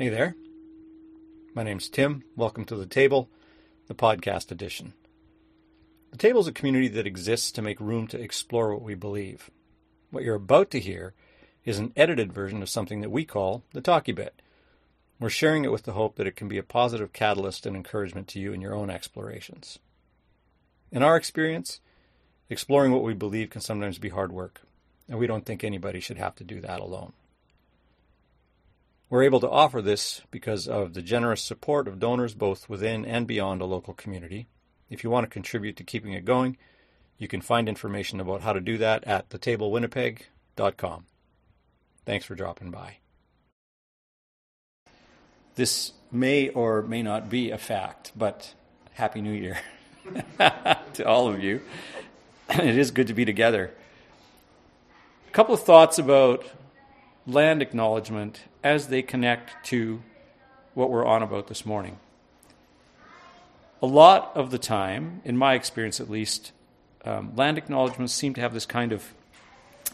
Hey there. My name's Tim. Welcome to The Table, the podcast edition. The Table is a community that exists to make room to explore what we believe. What you're about to hear is an edited version of something that we call the Talkie Bit. We're sharing it with the hope that it can be a positive catalyst and encouragement to you in your own explorations. In our experience, exploring what we believe can sometimes be hard work, and we don't think anybody should have to do that alone. We're able to offer this because of the generous support of donors both within and beyond a local community. If you want to contribute to keeping it going, you can find information about how to do that at thetablewinnipeg.com. Thanks for dropping by. This may or may not be a fact, but Happy New Year to all of you. It is good to be together. A couple of thoughts about land acknowledgement as they connect to what we're on about this morning. A lot of the time, in my experience at least, um, land acknowledgements seem to have this kind of,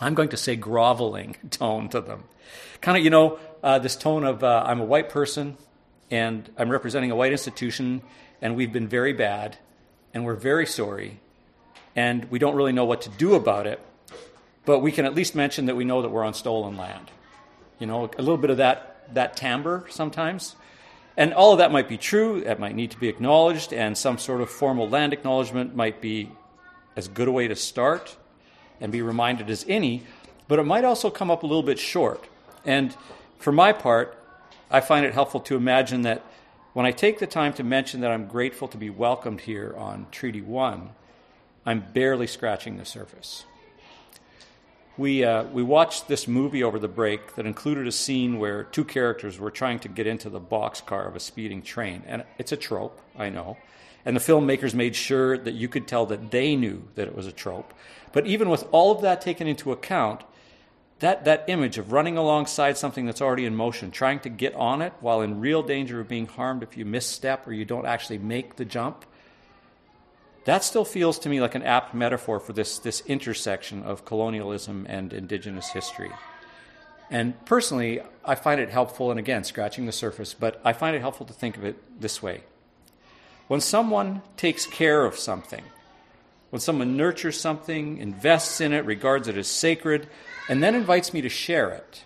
I'm going to say, groveling tone to them. Kind of, you know, uh, this tone of uh, I'm a white person and I'm representing a white institution and we've been very bad and we're very sorry and we don't really know what to do about it, but we can at least mention that we know that we're on stolen land. You know, a little bit of that, that timbre sometimes. And all of that might be true, that might need to be acknowledged, and some sort of formal land acknowledgement might be as good a way to start and be reminded as any, but it might also come up a little bit short. And for my part, I find it helpful to imagine that when I take the time to mention that I'm grateful to be welcomed here on Treaty 1, I'm barely scratching the surface we, uh, we watched this movie over the break that included a scene where two characters were trying to get into the boxcar of a speeding train. And it's a trope, I know. And the filmmakers made sure that you could tell that they knew that it was a trope. But even with all of that taken into account, that, that image of running alongside something that's already in motion, trying to get on it while in real danger of being harmed if you misstep or you don't actually make the jump, that still feels to me like an apt metaphor for this, this intersection of colonialism and indigenous history. And personally, I find it helpful, and again, scratching the surface, but I find it helpful to think of it this way. When someone takes care of something, when someone nurtures something, invests in it, regards it as sacred, and then invites me to share it,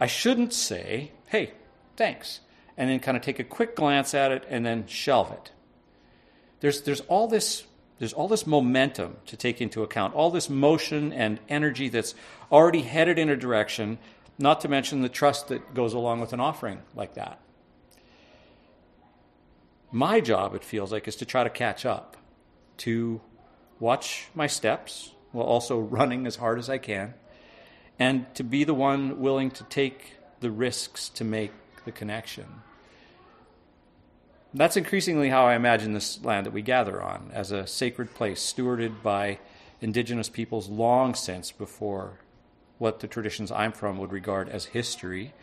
I shouldn't say, hey, thanks, and then kind of take a quick glance at it and then shelve it there's, there's all this there's all this momentum to take into account, all this motion and energy that's already headed in a direction, not to mention the trust that goes along with an offering like that. My job, it feels like, is to try to catch up, to watch my steps while also running as hard as I can, and to be the one willing to take the risks to make the connection. That's increasingly how I imagine this land that we gather on as a sacred place stewarded by indigenous peoples long since before what the traditions I'm from would regard as history,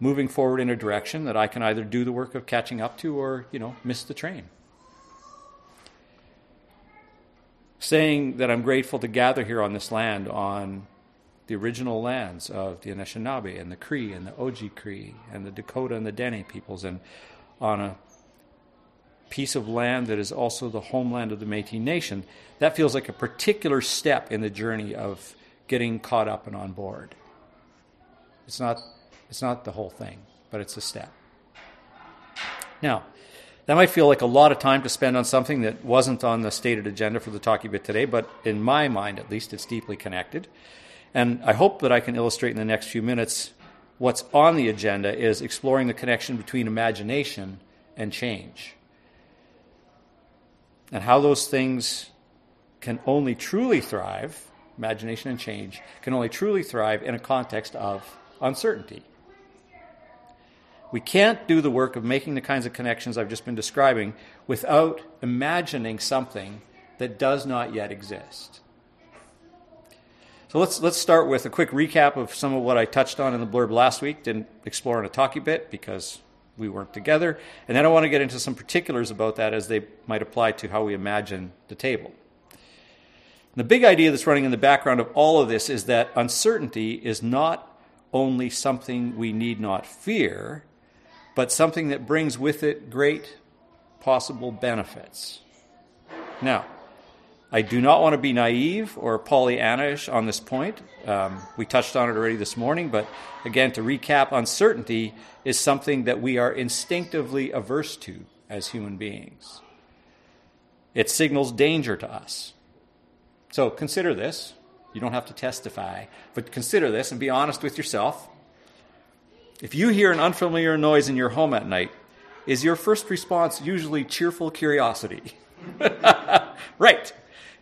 moving forward in a direction that I can either do the work of catching up to or, you know, miss the train. Saying that I'm grateful to gather here on this land on the original lands of the Anishinaabe and the Cree and the Oji-Cree and the Dakota and the Dene peoples and on a piece of land that is also the homeland of the Metis Nation, that feels like a particular step in the journey of getting caught up and on board. It's not, it's not the whole thing, but it's a step. Now, that might feel like a lot of time to spend on something that wasn't on the stated agenda for the talkie bit today, but in my mind at least, it's deeply connected. And I hope that I can illustrate in the next few minutes what's on the agenda is exploring the connection between imagination and change and how those things can only truly thrive, imagination and change, can only truly thrive in a context of uncertainty. We can't do the work of making the kinds of connections I've just been describing without imagining something that does not yet exist. So let's, let's start with a quick recap of some of what I touched on in the blurb last week. Didn't explore in a talkie bit because we work together. And then I want to get into some particulars about that as they might apply to how we imagine the table. The big idea that's running in the background of all of this is that uncertainty is not only something we need not fear, but something that brings with it great possible benefits. Now, I do not want to be naive or Pollyannish on this point. Um, we touched on it already this morning, but again, to recap, uncertainty is something that we are instinctively averse to as human beings. It signals danger to us. So consider this. You don't have to testify, but consider this and be honest with yourself. If you hear an unfamiliar noise in your home at night, is your first response usually cheerful curiosity? right.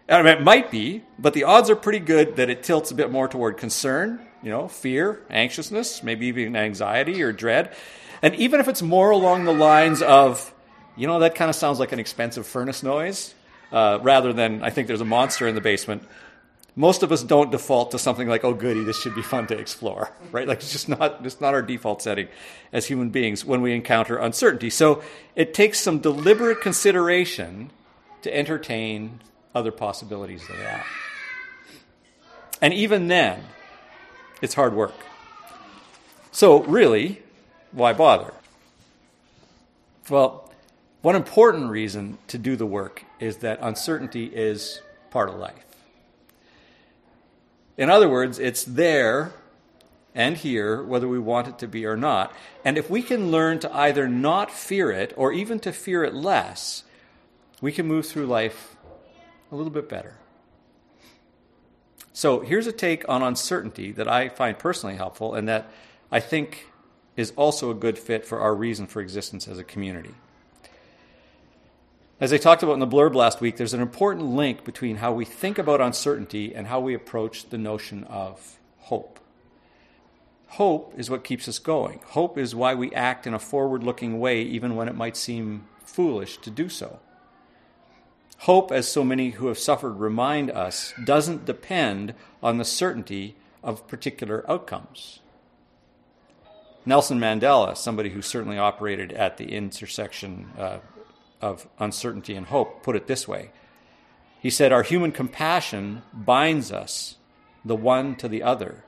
I mean, it might be, but the odds are pretty good that it tilts a bit more toward concern, you know, fear, anxiousness, maybe even anxiety or dread. And even if it's more along the lines of, you know, that kind of sounds like an expensive furnace noise, uh, rather than I think there's a monster in the basement. Most of us don't default to something like, "Oh, goody, this should be fun to explore," right? Like it's just not it's not our default setting as human beings when we encounter uncertainty. So it takes some deliberate consideration to entertain other possibilities of that. And even then, it's hard work. So, really, why bother? Well, one important reason to do the work is that uncertainty is part of life. In other words, it's there and here, whether we want it to be or not. And if we can learn to either not fear it or even to fear it less, we can move through life a little bit better. So here's a take on uncertainty that I find personally helpful and that I think is also a good fit for our reason for existence as a community. As I talked about in the blurb last week, there's an important link between how we think about uncertainty and how we approach the notion of hope. Hope is what keeps us going. Hope is why we act in a forward looking way, even when it might seem foolish to do so. Hope, as so many who have suffered remind us, doesn't depend on the certainty of particular outcomes. Nelson Mandela, somebody who certainly operated at the intersection uh, of uncertainty and hope, put it this way He said, Our human compassion binds us, the one to the other,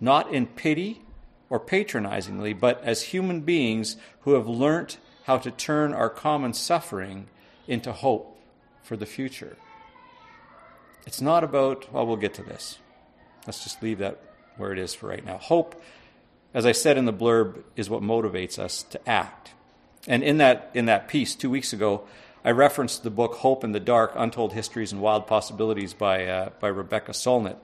not in pity or patronizingly, but as human beings who have learnt how to turn our common suffering into hope for the future. It's not about, well, we'll get to this. Let's just leave that where it is for right now. Hope, as I said in the blurb, is what motivates us to act. And in that, in that piece two weeks ago, I referenced the book Hope in the Dark Untold Histories and Wild Possibilities by, uh, by Rebecca Solnit,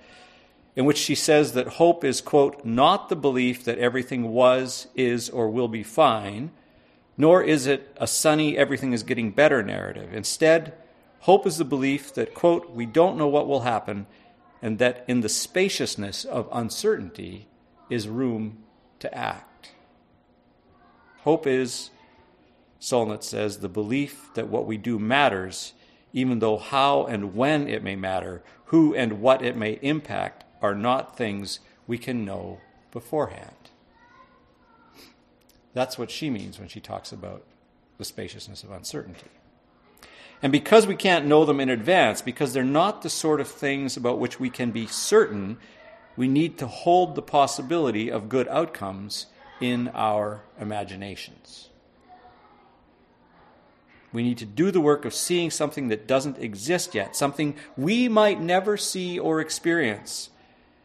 in which she says that hope is, quote, not the belief that everything was, is, or will be fine, nor is it a sunny, everything is getting better narrative. Instead, Hope is the belief that, quote, we don't know what will happen, and that in the spaciousness of uncertainty is room to act. Hope is, Solnit says, the belief that what we do matters, even though how and when it may matter, who and what it may impact, are not things we can know beforehand. That's what she means when she talks about the spaciousness of uncertainty. And because we can't know them in advance, because they're not the sort of things about which we can be certain, we need to hold the possibility of good outcomes in our imaginations. We need to do the work of seeing something that doesn't exist yet, something we might never see or experience,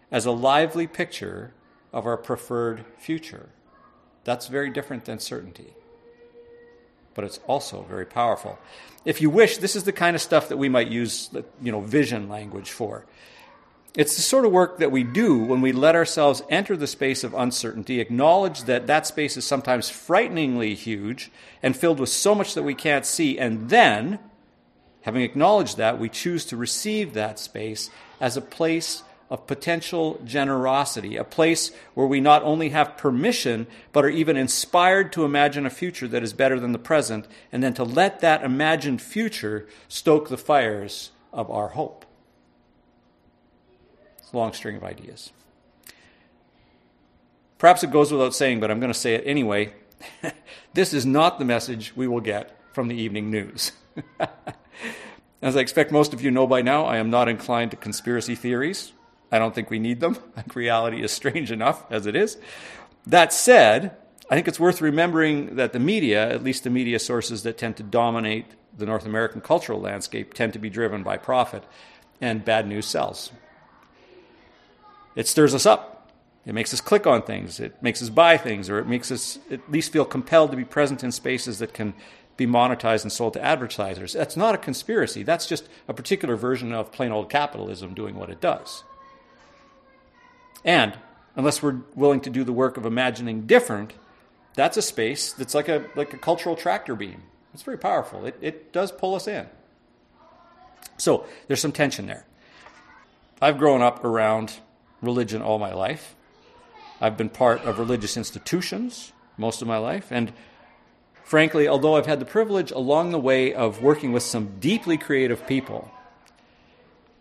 as a lively picture of our preferred future. That's very different than certainty but it's also very powerful. If you wish, this is the kind of stuff that we might use, you know, vision language for. It's the sort of work that we do when we let ourselves enter the space of uncertainty, acknowledge that that space is sometimes frighteningly huge and filled with so much that we can't see, and then, having acknowledged that, we choose to receive that space as a place of potential generosity, a place where we not only have permission, but are even inspired to imagine a future that is better than the present, and then to let that imagined future stoke the fires of our hope. It's a long string of ideas. Perhaps it goes without saying, but I'm going to say it anyway. this is not the message we will get from the evening news. As I expect most of you know by now, I am not inclined to conspiracy theories I don't think we need them. Reality is strange enough as it is. That said, I think it's worth remembering that the media, at least the media sources that tend to dominate the North American cultural landscape, tend to be driven by profit, and bad news sells. It stirs us up. It makes us click on things. It makes us buy things, or it makes us at least feel compelled to be present in spaces that can be monetized and sold to advertisers. That's not a conspiracy. That's just a particular version of plain old capitalism doing what it does. And unless we're willing to do the work of imagining different, that's a space that's like a, like a cultural tractor beam. It's very powerful. It, it does pull us in. So there's some tension there. I've grown up around religion all my life. I've been part of religious institutions most of my life. And frankly, although I've had the privilege along the way of working with some deeply creative people,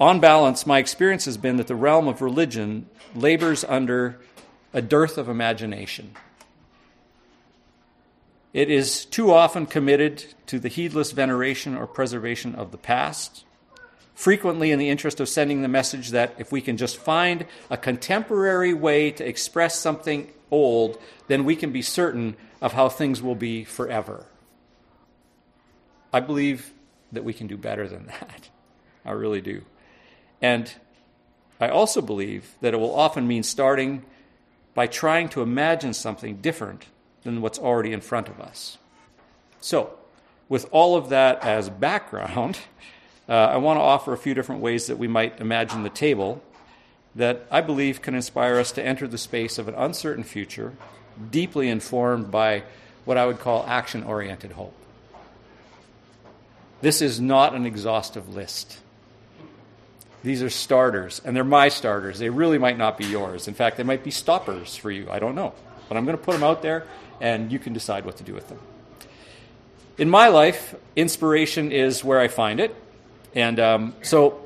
on balance, my experience has been that the realm of religion labors under a dearth of imagination. It is too often committed to the heedless veneration or preservation of the past, frequently in the interest of sending the message that if we can just find a contemporary way to express something old, then we can be certain of how things will be forever. I believe that we can do better than that. I really do. And I also believe that it will often mean starting by trying to imagine something different than what's already in front of us. So, with all of that as background, uh, I want to offer a few different ways that we might imagine the table that I believe can inspire us to enter the space of an uncertain future, deeply informed by what I would call action oriented hope. This is not an exhaustive list. These are starters, and they're my starters. They really might not be yours. In fact, they might be stoppers for you. I don't know. But I'm going to put them out there, and you can decide what to do with them. In my life, inspiration is where I find it. And um, so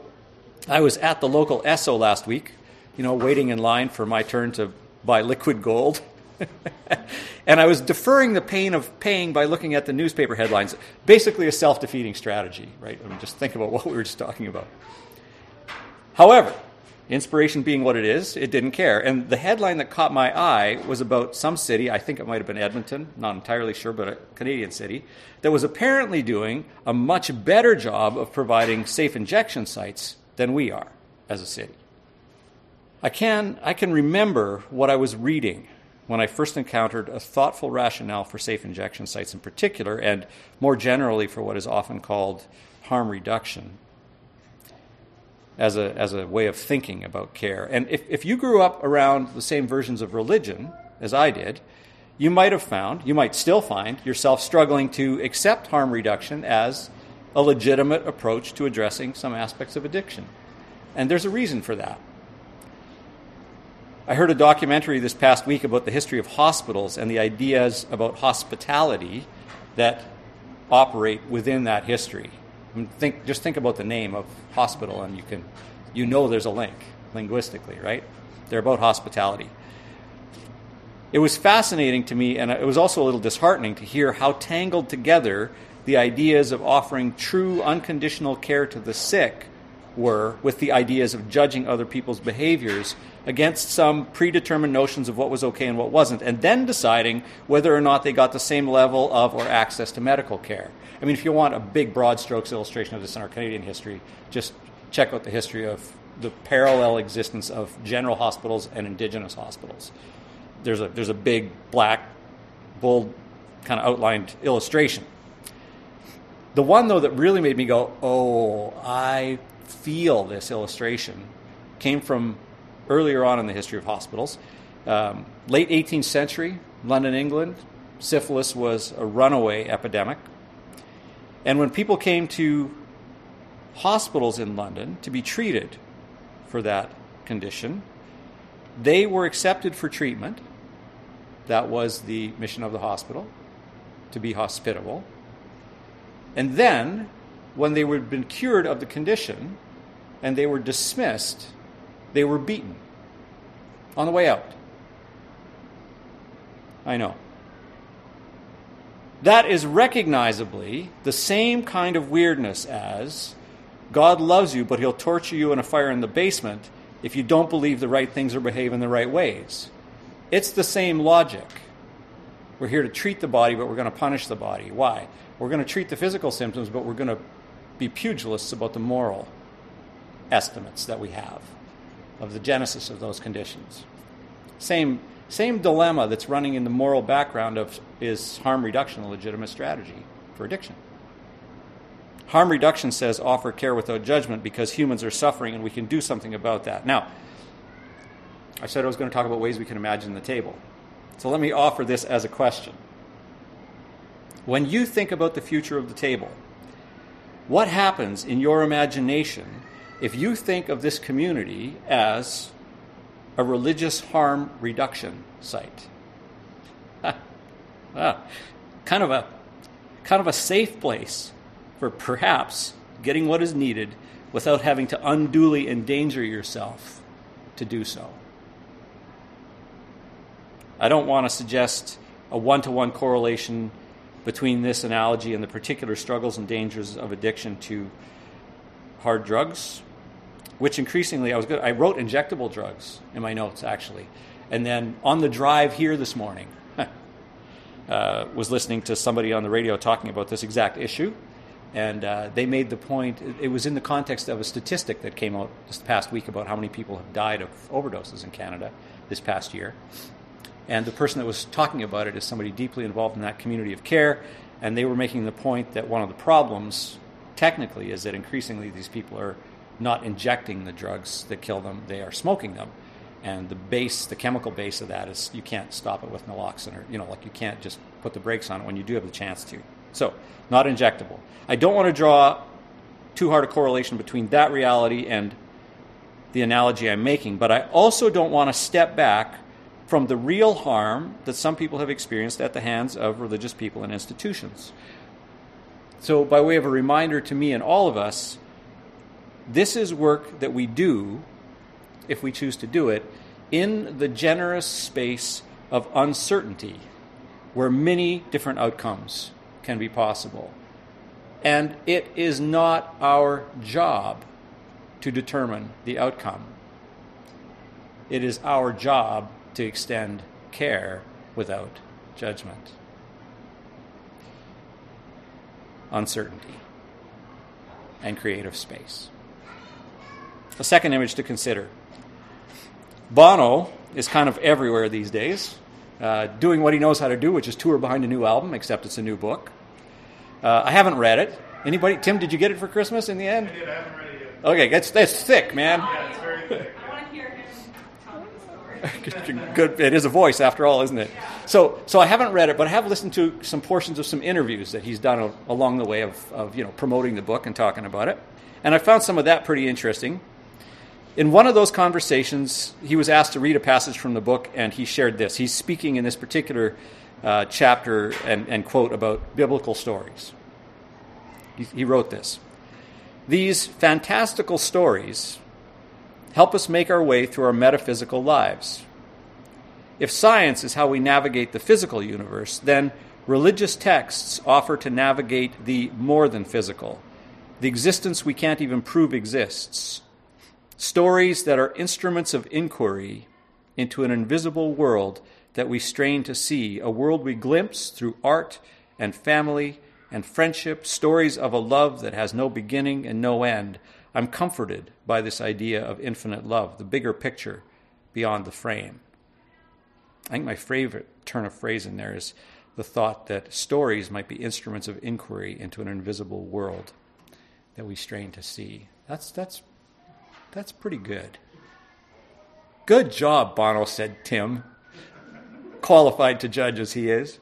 I was at the local Esso last week, you know, waiting in line for my turn to buy liquid gold. and I was deferring the pain of paying by looking at the newspaper headlines. Basically, a self defeating strategy, right? I mean, just think about what we were just talking about. However, inspiration being what it is, it didn't care. And the headline that caught my eye was about some city, I think it might have been Edmonton, not entirely sure, but a Canadian city, that was apparently doing a much better job of providing safe injection sites than we are as a city. I can, I can remember what I was reading when I first encountered a thoughtful rationale for safe injection sites in particular, and more generally for what is often called harm reduction as a, as a way of thinking about care. And if, if you grew up around the same versions of religion as I did, you might have found, you might still find yourself struggling to accept harm reduction as a legitimate approach to addressing some aspects of addiction. And there's a reason for that. I heard a documentary this past week about the history of hospitals and the ideas about hospitality that operate within that history. Think, just think about the name of hospital, and you can, you know, there's a link linguistically, right? They're about hospitality. It was fascinating to me, and it was also a little disheartening to hear how tangled together the ideas of offering true unconditional care to the sick were with the ideas of judging other people's behaviors against some predetermined notions of what was okay and what wasn't, and then deciding whether or not they got the same level of or access to medical care. I mean, if you want a big, broad strokes illustration of this in our Canadian history, just check out the history of the parallel existence of general hospitals and indigenous hospitals. There's a, there's a big, black, bold, kind of outlined illustration. The one, though, that really made me go, oh, I feel this illustration, came from earlier on in the history of hospitals. Um, late 18th century, London, England, syphilis was a runaway epidemic. And when people came to hospitals in London to be treated for that condition, they were accepted for treatment. That was the mission of the hospital, to be hospitable. And then, when they had been cured of the condition and they were dismissed, they were beaten on the way out. I know. That is recognizably the same kind of weirdness as God loves you, but he'll torture you in a fire in the basement if you don't believe the right things or behave in the right ways. It's the same logic. We're here to treat the body, but we're going to punish the body. Why? We're going to treat the physical symptoms, but we're going to be pugilists about the moral estimates that we have of the genesis of those conditions. Same, same dilemma that's running in the moral background of is harm reduction a legitimate strategy for addiction? Harm reduction says offer care without judgment because humans are suffering and we can do something about that. Now, I said I was going to talk about ways we can imagine the table. So let me offer this as a question. When you think about the future of the table, what happens in your imagination if you think of this community as a religious harm reduction site? ah, kind of a kind of a safe place for perhaps getting what is needed without having to unduly endanger yourself to do so. I don't want to suggest a one to one correlation between this analogy and the particular struggles and dangers of addiction to hard drugs, which increasingly I was good. I wrote injectable drugs in my notes actually, and then on the drive here this morning, uh, was listening to somebody on the radio talking about this exact issue, and uh, they made the point. It was in the context of a statistic that came out this past week about how many people have died of overdoses in Canada this past year. And the person that was talking about it is somebody deeply involved in that community of care. And they were making the point that one of the problems, technically, is that increasingly these people are not injecting the drugs that kill them, they are smoking them. And the base, the chemical base of that is you can't stop it with naloxone, or, you know, like you can't just put the brakes on it when you do have the chance to. So, not injectable. I don't want to draw too hard a correlation between that reality and the analogy I'm making, but I also don't want to step back from the real harm that some people have experienced at the hands of religious people and institutions. So, by way of a reminder to me and all of us, this is work that we do, if we choose to do it, in the generous space of uncertainty, where many different outcomes can be possible. And it is not our job to determine the outcome. It is our job to extend care without judgment. Uncertainty and creative space. A second image to consider Bono is kind of everywhere these days, uh, doing what he knows how to do, which is tour behind a new album, except it's a new book. Uh, I haven't read it. Anybody? Tim, did you get it for Christmas in the end? I did. I haven't read it yet. Okay, that's, that's thick, man. Yeah, it's very thick. Good. It is a voice after all, isn't it? So, so I haven't read it, but I have listened to some portions of some interviews that he's done along the way of, of you know promoting the book and talking about it, and I found some of that pretty interesting. In one of those conversations, he was asked to read a passage from the book, and he shared this. He's speaking in this particular uh, chapter and, and quote about biblical stories. He, he wrote this These fantastical stories help us make our way through our metaphysical lives. If science is how we navigate the physical universe, then religious texts offer to navigate the more than physical, the existence we can't even prove exists. Stories that are instruments of inquiry into an invisible world that we strain to see, a world we glimpse through art and family and friendship, stories of a love that has no beginning and no end, I'm comforted by this idea of infinite love, the bigger picture beyond the frame. I think my favorite turn of phrase in there is the thought that stories might be instruments of inquiry into an invisible world that we strain to see. That's, that's, that's pretty good. Good job, Bono said Tim, qualified to judge as he is.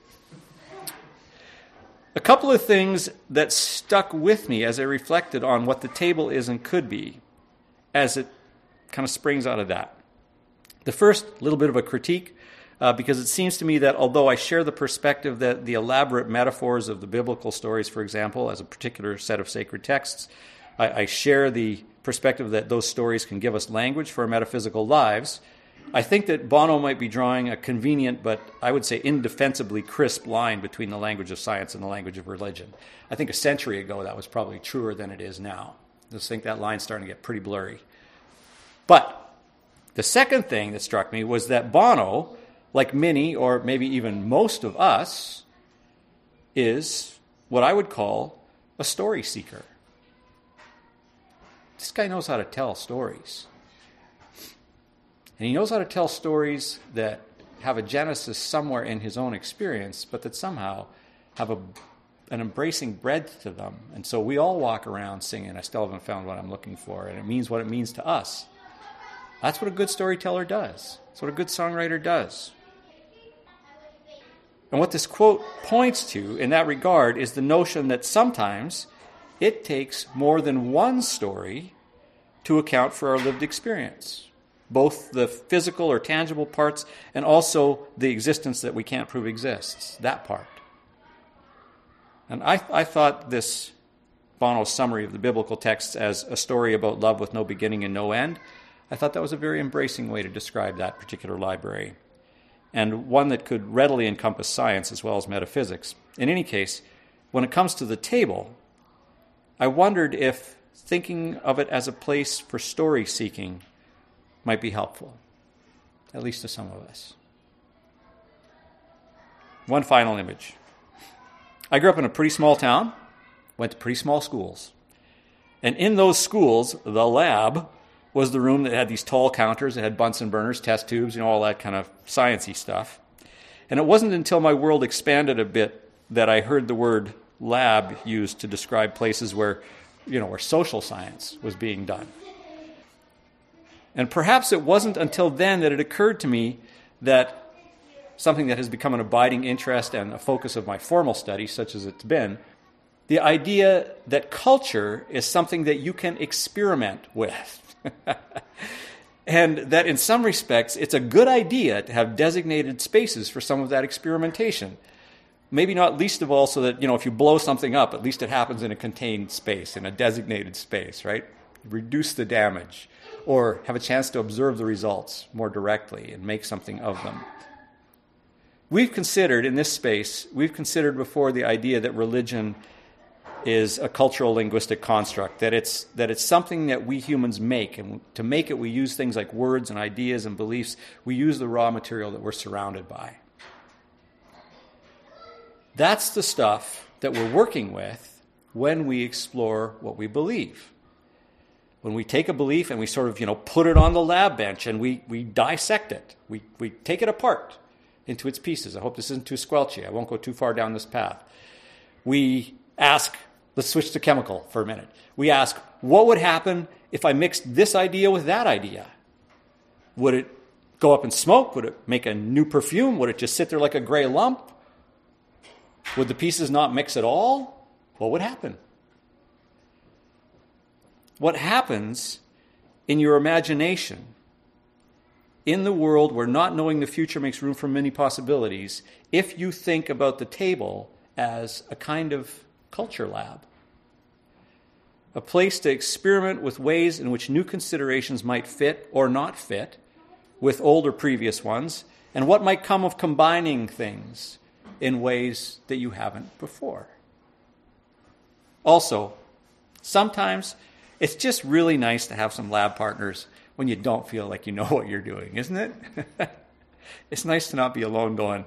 A couple of things that stuck with me as I reflected on what the table is and could be, as it kind of springs out of that. The first, little bit of a critique, uh, because it seems to me that although I share the perspective that the elaborate metaphors of the biblical stories, for example, as a particular set of sacred texts, I, I share the perspective that those stories can give us language for our metaphysical lives. I think that Bono might be drawing a convenient but I would say indefensibly crisp line between the language of science and the language of religion. I think a century ago that was probably truer than it is now. I just think that line's starting to get pretty blurry. But The second thing that struck me was that Bono, like many or maybe even most of us, is what I would call a story seeker. This guy knows how to tell stories. And he knows how to tell stories that have a genesis somewhere in his own experience, but that somehow have a, an embracing breadth to them. And so we all walk around singing, I still haven't found what I'm looking for, and it means what it means to us. That's what a good storyteller does. That's what a good songwriter does. And what this quote points to in that regard is the notion that sometimes it takes more than one story to account for our lived experience, both the physical or tangible parts and also the existence that we can't prove exists, that part. And I, I thought this Bono summary of the biblical texts as a story about love with no beginning and no end, I thought that was a very embracing way to describe that particular library, and one that could readily encompass science as well as metaphysics. In any case, when it comes to the table, I wondered if thinking of it as a place for story seeking might be helpful, at least to some of us. One final image. I grew up in a pretty small town, went to pretty small schools. And in those schools, the lab was the room that had these tall counters, it had Bunsen burners, test tubes, you know, all that kind of sciency stuff. And it wasn't until my world expanded a bit that I heard the word lab used to describe places where, you know, where social science was being done. And perhaps it wasn't until then that it occurred to me that something that has become an abiding interest and a focus of my formal study, such as it's been, the idea that culture is something that you can experiment with. and that in some respects, it's a good idea to have designated spaces for some of that experimentation. Maybe not least of all, so that, you know, if you blow something up, at least it happens in a contained space, in a designated space, right? Reduce the damage, or have a chance to observe the results more directly and make something of them. We've considered in this space, we've considered before the idea that religion is a cultural linguistic construct, that it's, that it's something that we humans make. And to make it, we use things like words and ideas and beliefs. We use the raw material that we're surrounded by. That's the stuff that we're working with when we explore what we believe. When we take a belief and we sort of, you know, put it on the lab bench and we, we dissect it, we, we take it apart into its pieces. I hope this isn't too squelchy. I won't go too far down this path. We ask, let's switch to chemical for a minute. We ask, what would happen if I mixed this idea with that idea? Would it go up in smoke? Would it make a new perfume? Would it just sit there like a gray lump? Would the pieces not mix at all? What would happen? What happens in your imagination in the world where not knowing the future makes room for many possibilities if you think about the table as a kind of culture lab. A place to experiment with ways in which new considerations might fit or not fit with older previous ones, and what might come of combining things in ways that you haven't before. Also, sometimes it's just really nice to have some lab partners when you don't feel like you know what you're doing, isn't it? it's nice to not be alone going,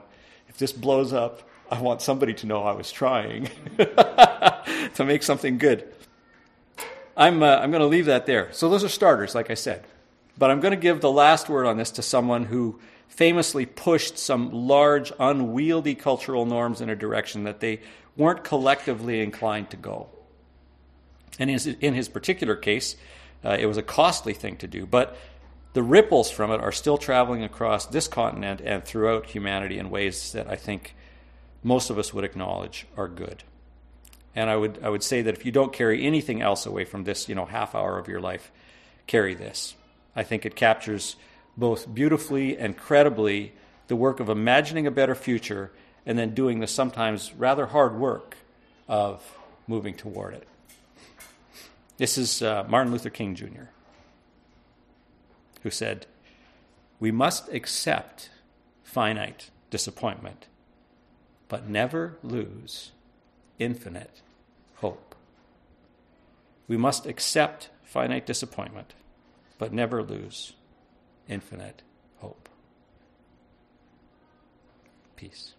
if this blows up, I want somebody to know I was trying to make something good. I'm, uh, I'm going to leave that there. So, those are starters, like I said. But I'm going to give the last word on this to someone who famously pushed some large, unwieldy cultural norms in a direction that they weren't collectively inclined to go. And in his particular case, uh, it was a costly thing to do, but the ripples from it are still traveling across this continent and throughout humanity in ways that I think most of us would acknowledge are good. And I would, I would say that if you don't carry anything else away from this, you know, half hour of your life, carry this. I think it captures both beautifully and credibly the work of imagining a better future and then doing the sometimes rather hard work of moving toward it. This is uh, Martin Luther King Jr., who said, We must accept finite disappointment, but never lose infinite hope. We must accept finite disappointment, but never lose infinite hope. Peace.